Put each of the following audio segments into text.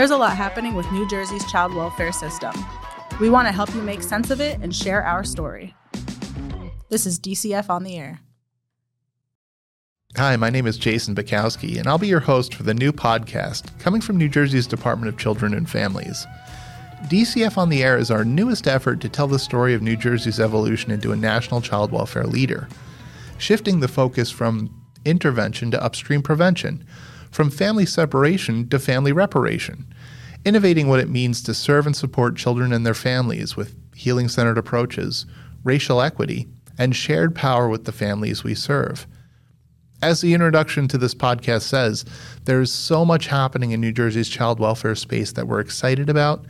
There's a lot happening with New Jersey's child welfare system. We want to help you make sense of it and share our story. This is DCF on the Air. Hi, my name is Jason Butkowski, and I'll be your host for the new podcast coming from New Jersey's Department of Children and Families. DCF on the Air is our newest effort to tell the story of New Jersey's evolution into a national child welfare leader, shifting the focus from intervention to upstream prevention from family separation to family reparation, innovating what it means to serve and support children and their families with healing centered approaches, racial equity, and shared power with the families we serve. As the introduction to this podcast says, there's so much happening in New Jersey's child welfare space that we're excited about,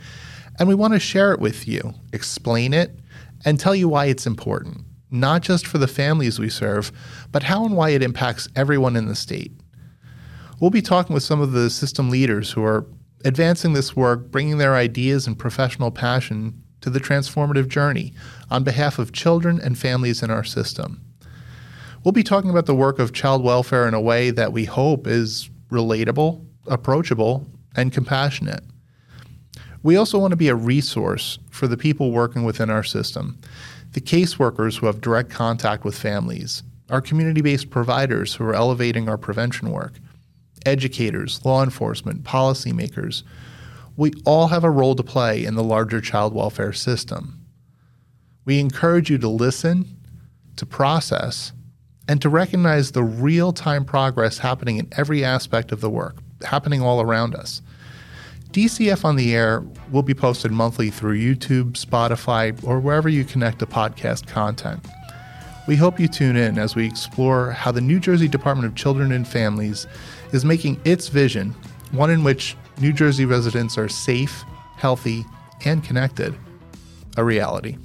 and we want to share it with you, explain it, and tell you why it's important, not just for the families we serve, but how and why it impacts everyone in the state. We'll be talking with some of the system leaders who are advancing this work, bringing their ideas and professional passion to the transformative journey on behalf of children and families in our system. We'll be talking about the work of child welfare in a way that we hope is relatable, approachable, and compassionate. We also want to be a resource for the people working within our system, the caseworkers who have direct contact with families, our community based providers who are elevating our prevention work, educators, law enforcement, policymakers, we all have a role to play in the larger child welfare system. We encourage you to listen, to process, and to recognize the real time progress happening in every aspect of the work, happening all around us. DCF on the Air will be posted monthly through YouTube, Spotify, or wherever you connect to podcast content. We hope you tune in as we explore how the New Jersey Department of Children and Families is making its vision, one in which New Jersey residents are safe, healthy, and connected, a reality.